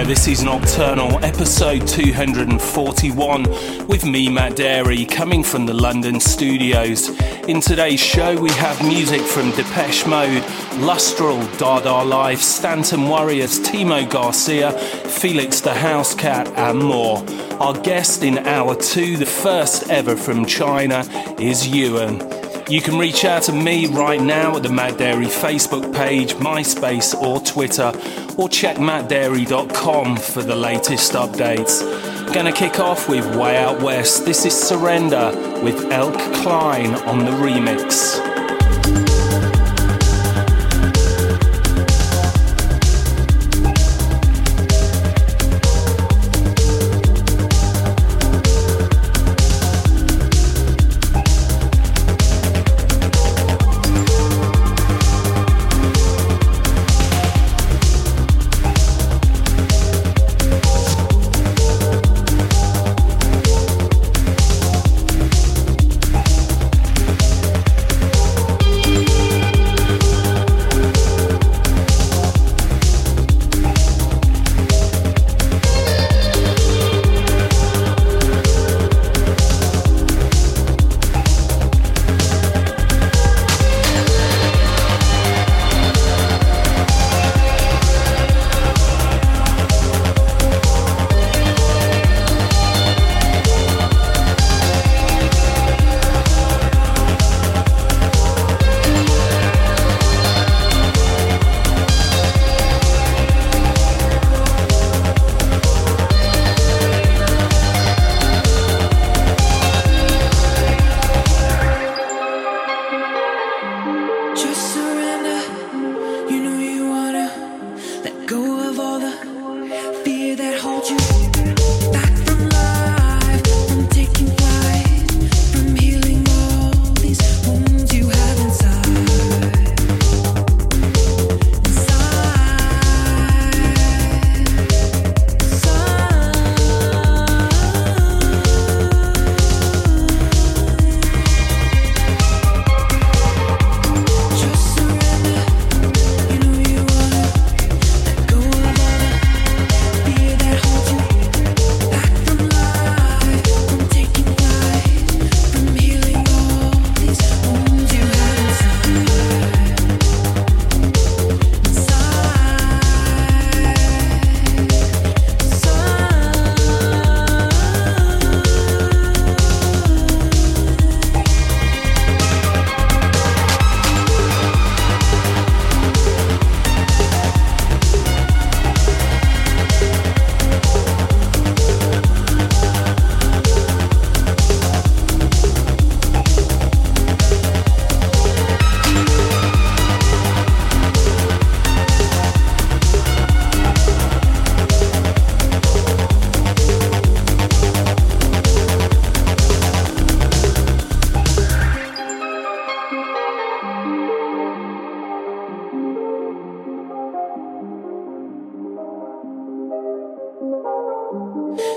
there, this is Nocturnal, episode 241, with me, Matt Darey, coming from the London studios. In today's show, we have music from Depeche Mode, Lustral, Dada Life, Stanton Warriors, Timo Garcia, Felix the House Cat, and more. Our guest in hour two, the first ever from China, is Ewan. You can reach out to me right now at the Matt Darey Facebook page, MySpace, or Twitter, or check mattdarey.com for the latest updates. Gonna kick off with Way Out West. This is Surrender with Elk Klein on the remix.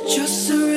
Just surrender.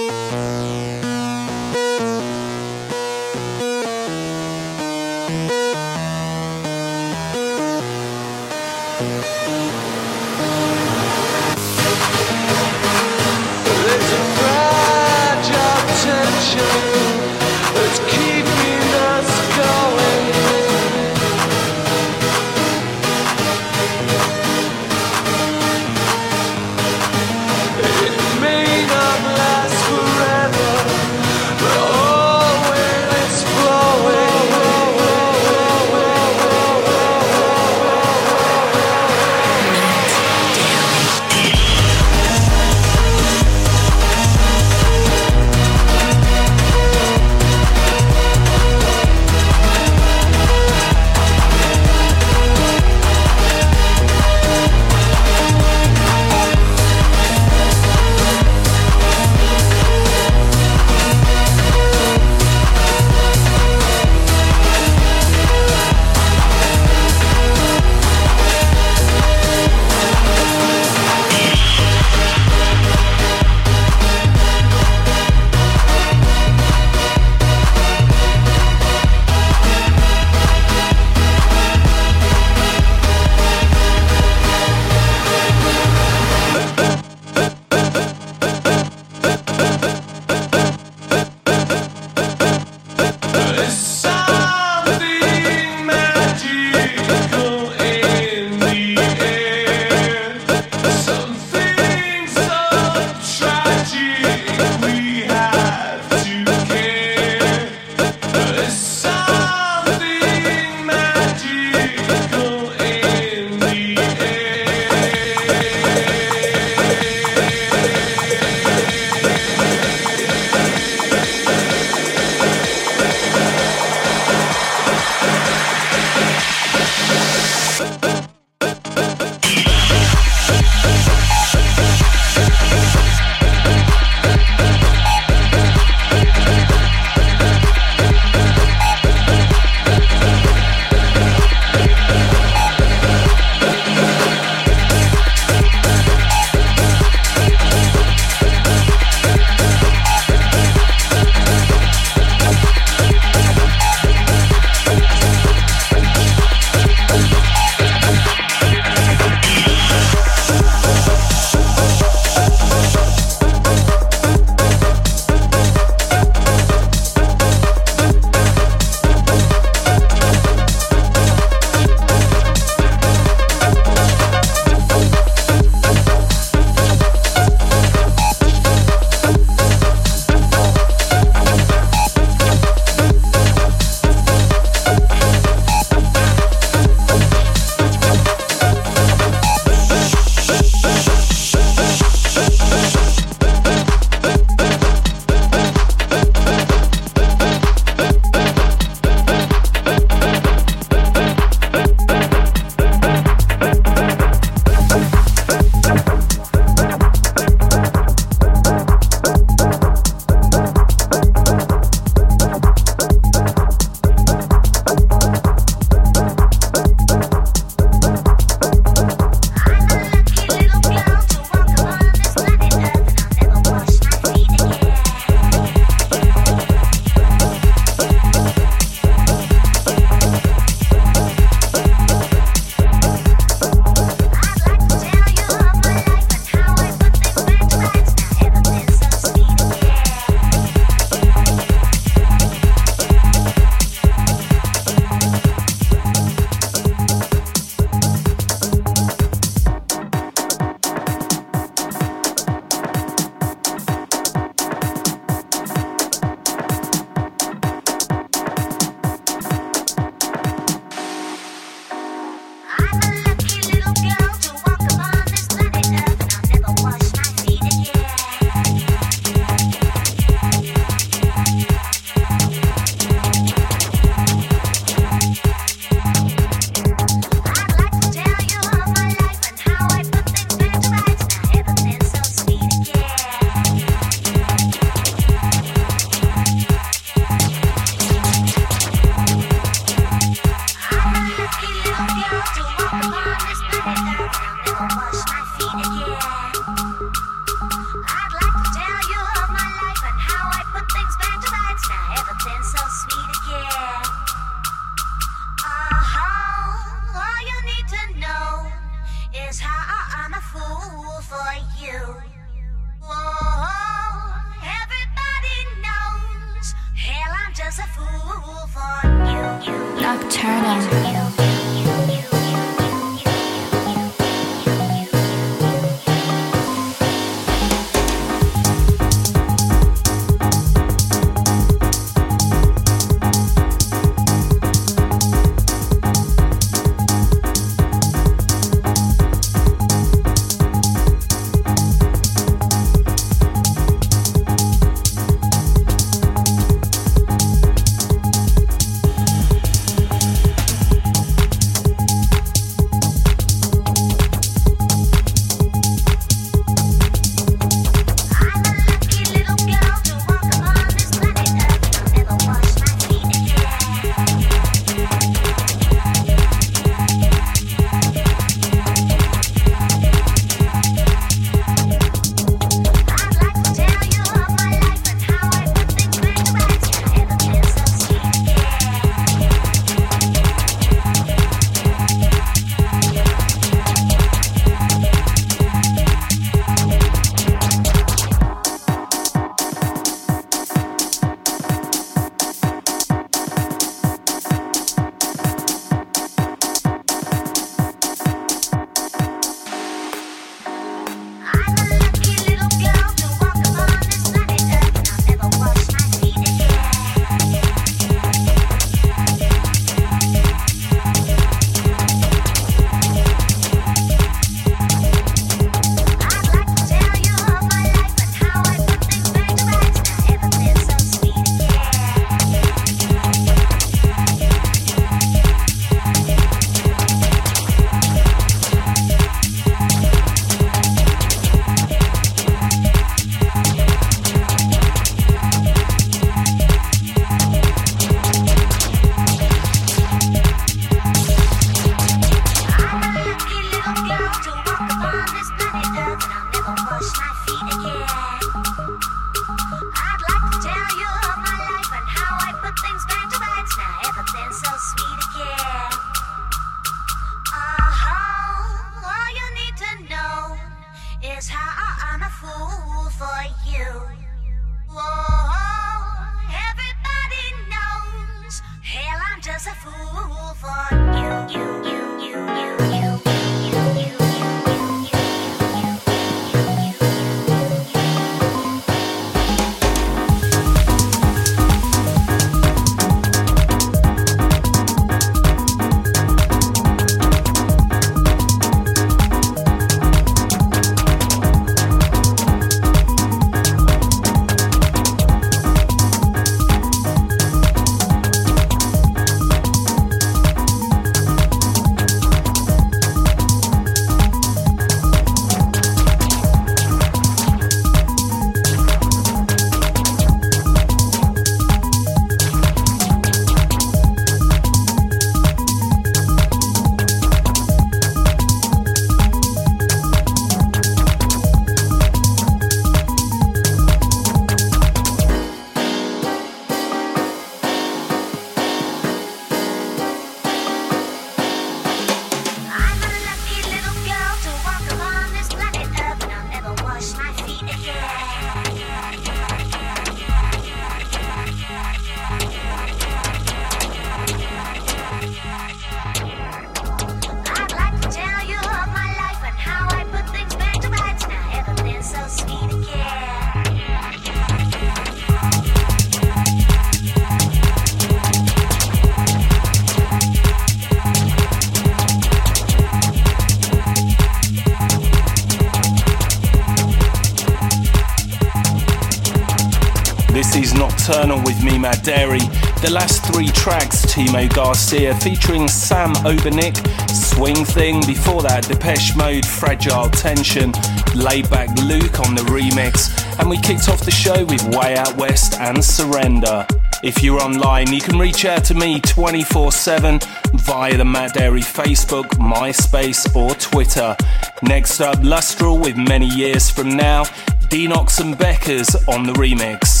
Timo Garcia featuring Sam Obernik, Swing Thing. Before that, Depeche Mode, Fragile Tension, Laidback Luke on the remix. And we kicked off the show with Way Out West and Surrender. If you're online, you can reach out to me 24 7 via the Matt Darey Facebook, MySpace, or Twitter. Next up, Lustral with Many Years From Now, Denox and Beckers on the remix.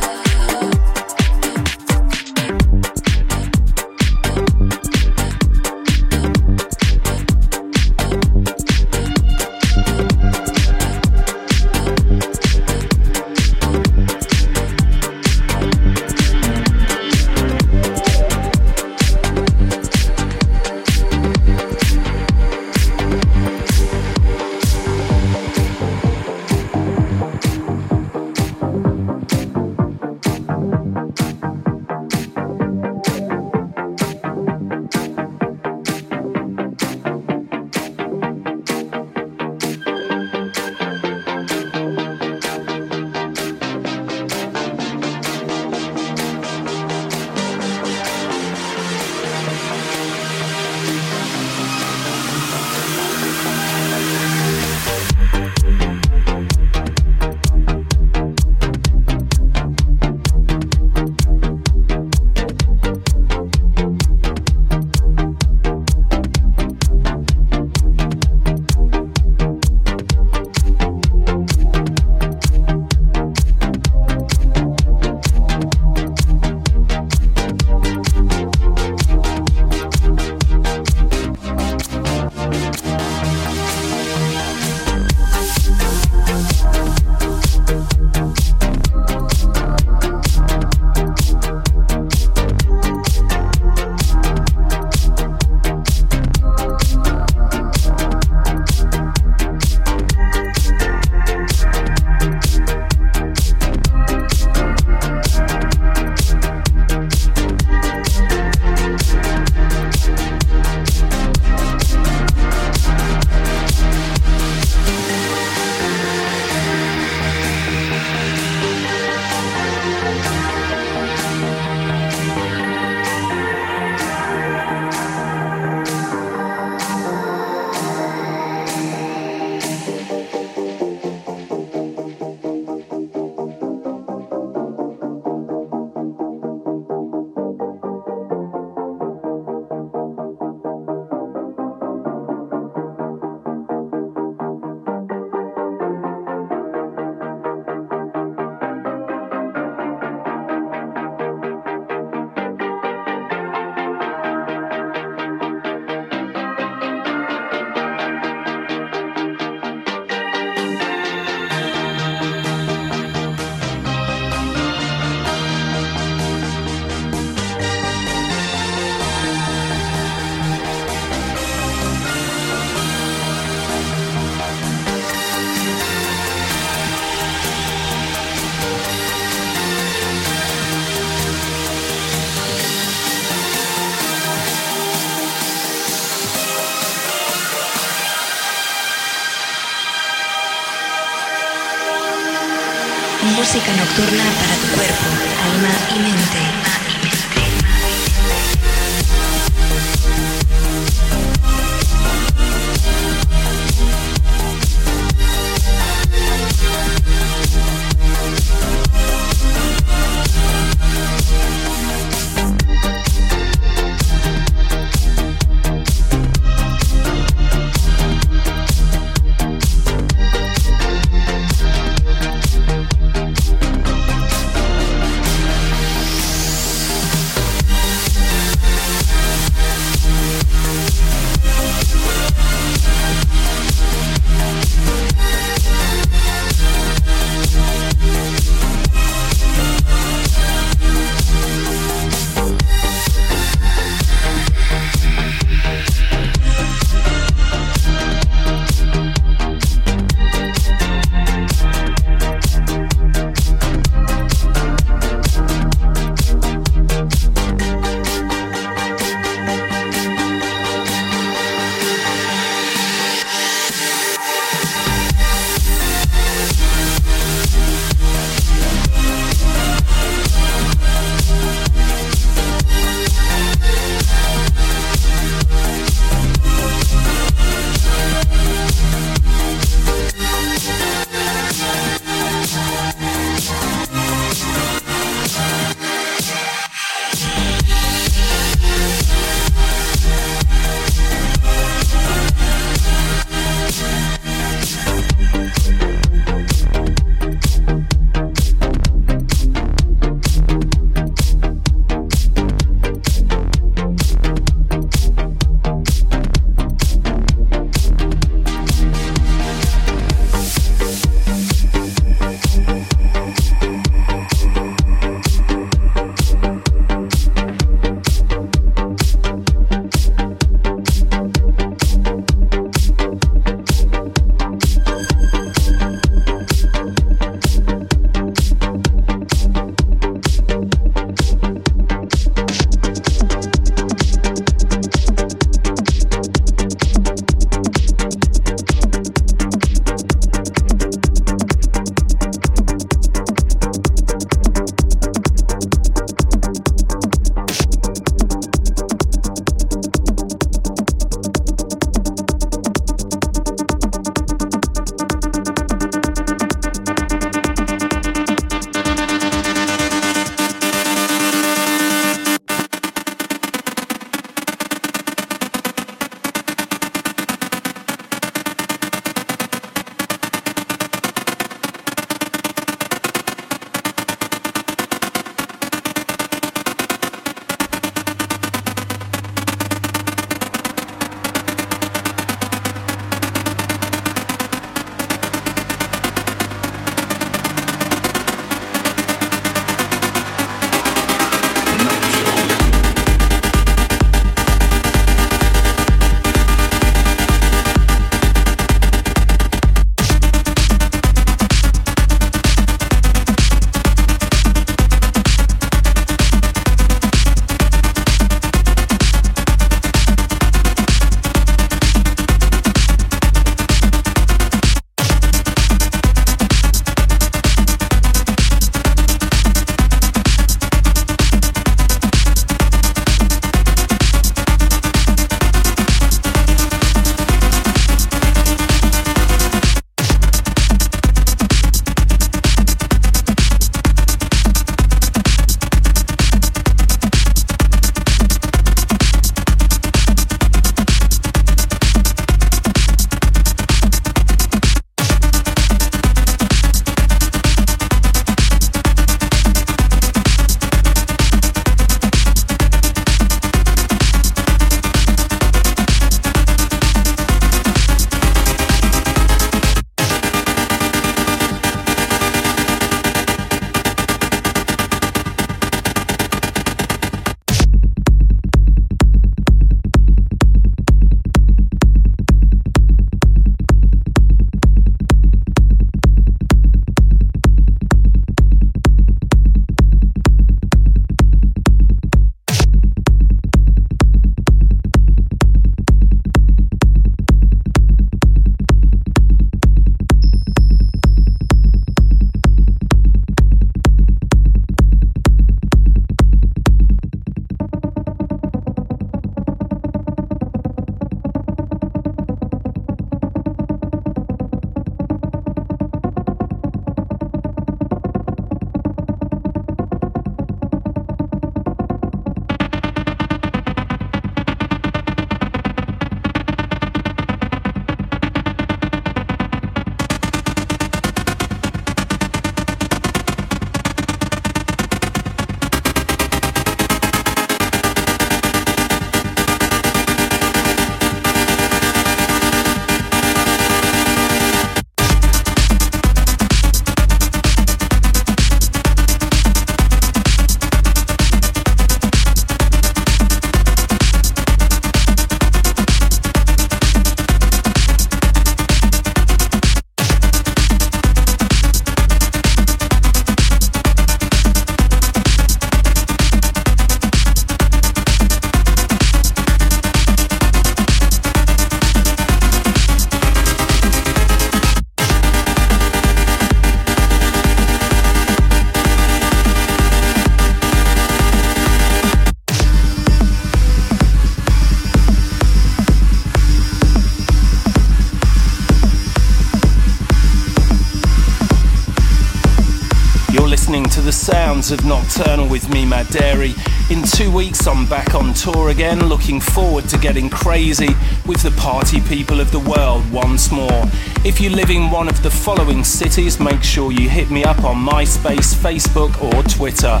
Of Nocturnal with me, Matt Darey. In two weeks, I'm back on tour again, looking forward to getting crazy with the party people of the world once more. If you live in one of the following cities, make sure you hit me up on MySpace, Facebook, or Twitter.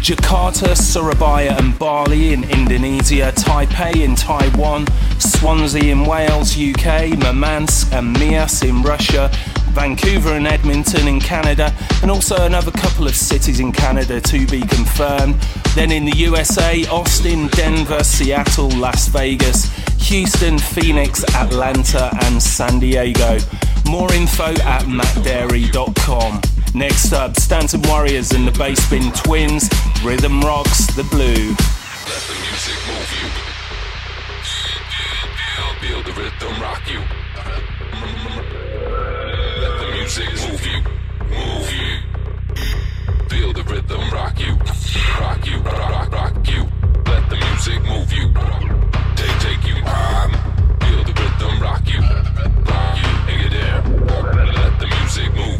Jakarta, Surabaya, and Bali in Indonesia, Taipei in Taiwan, Swansea in Wales, UK, Murmansk and Miass in Russia, Vancouver and Edmonton in Canada, and also another couple of cities in Canada to be confirmed. Then in the USA, Austin, Denver, Seattle, Las Vegas, Houston, Phoenix, Atlanta, and San Diego. More info at mattdarey.com. Next up, Stanton Warriors and the Bassbin Twins, Rhythm Rocks the Blue. Let the music move you. The rhythm rock you. Music move you. Move you. Feel the rhythm rock you. Rock you. Rock, rock, rock you. Let the music move you. Take, take you high. Feel the rhythm rock you. Rock you. Nigga there. Let the music move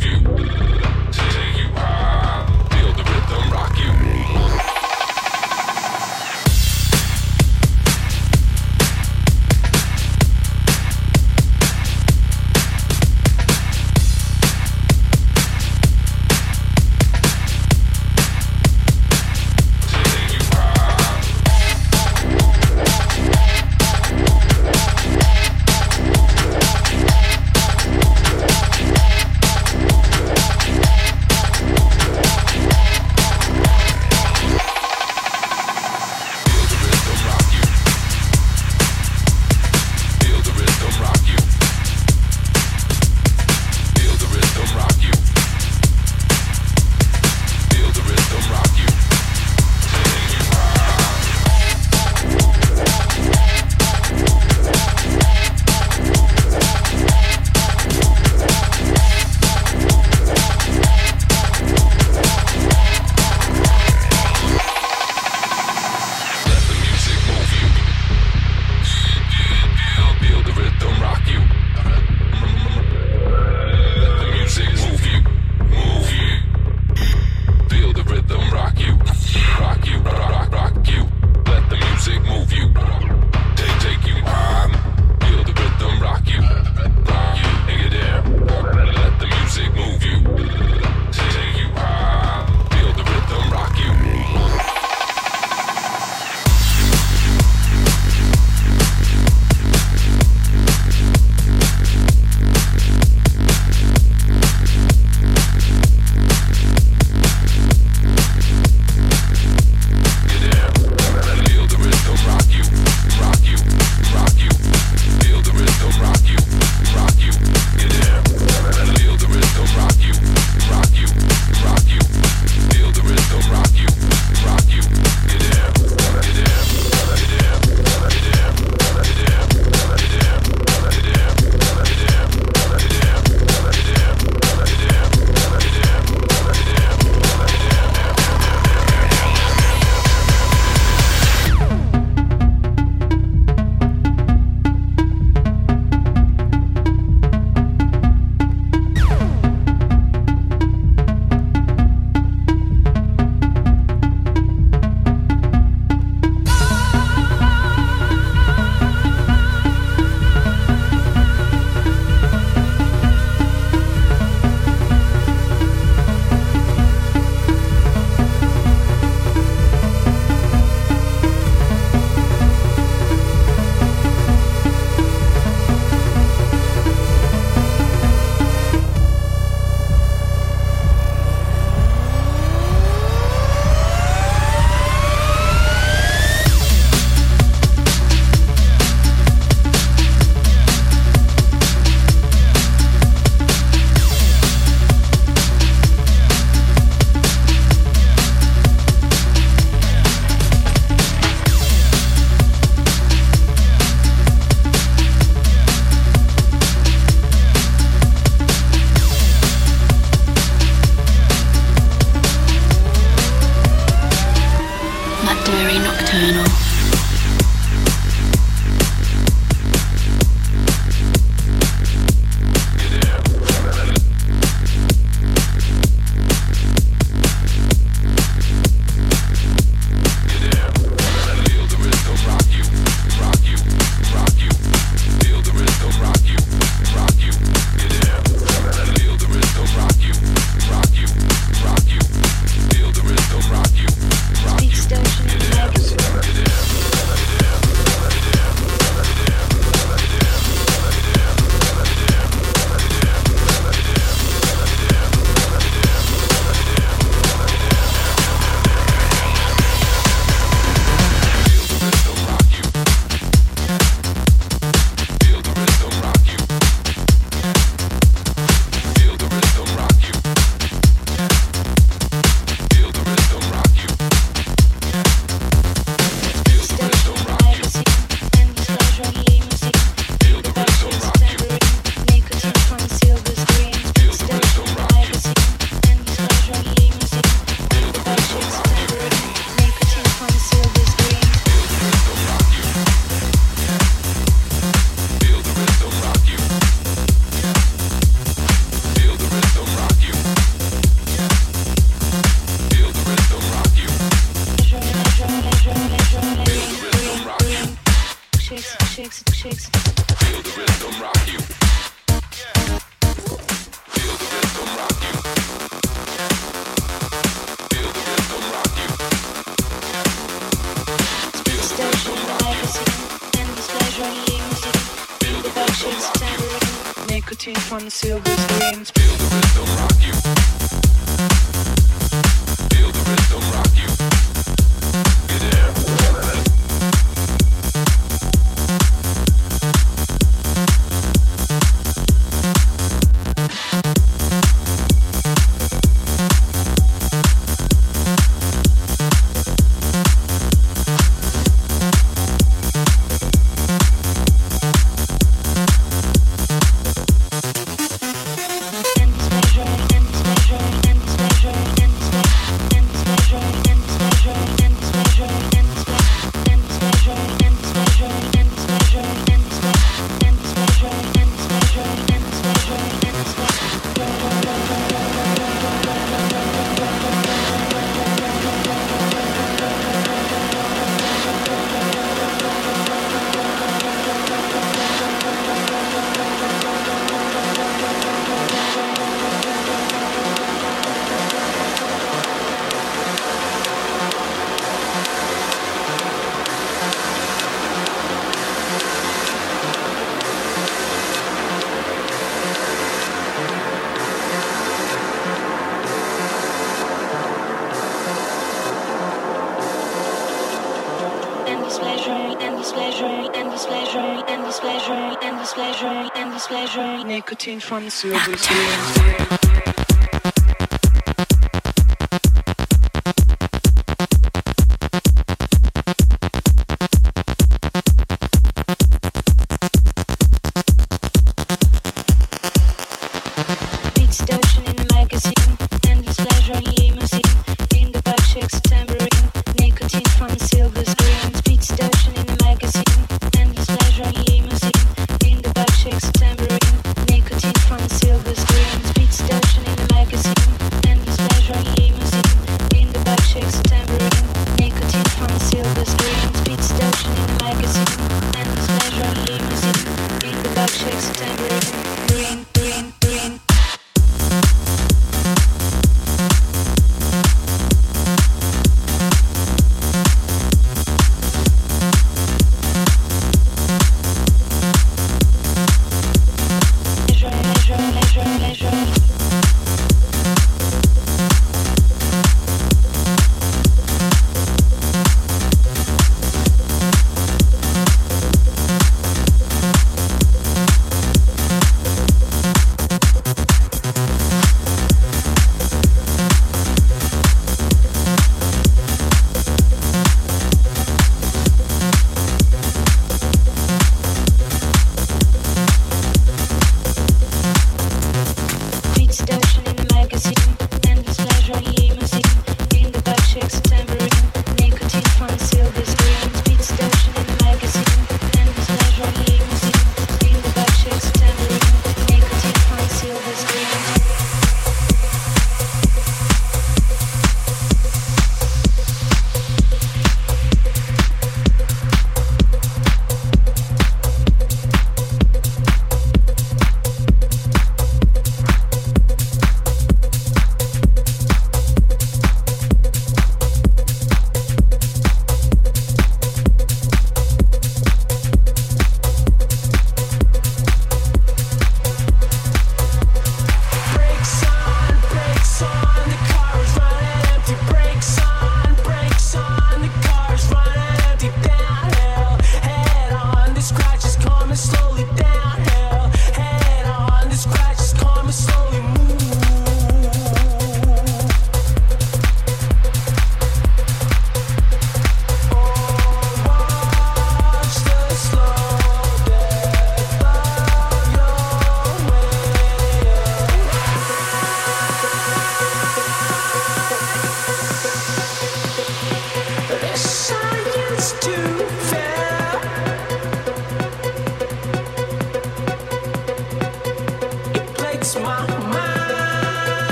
nicotine pharmaceuticals. My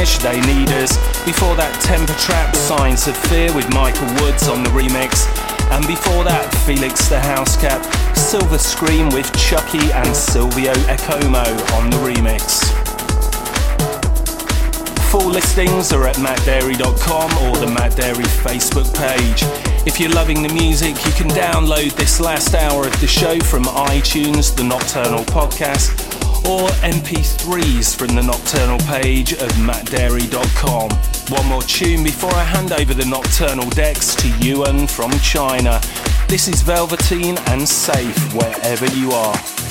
They Need Us. Before that, Temper Trap, Science of Fear with Michael Woods on the remix. And before that, Felix the Housecat, Silver Screen with Chuckie and Silvio Ecomo on the remix. Full listings are at mattdarey.com or the Matt Darey Facebook page. If you're loving the music, you can download this last hour of the show from iTunes, the Nocturnal Podcast, or MP3s from the Nocturnal page of mattdarey.com. One more tune before I hand over the Nocturnal decks to Yuan from China. This is Velveteen and Safe wherever you are.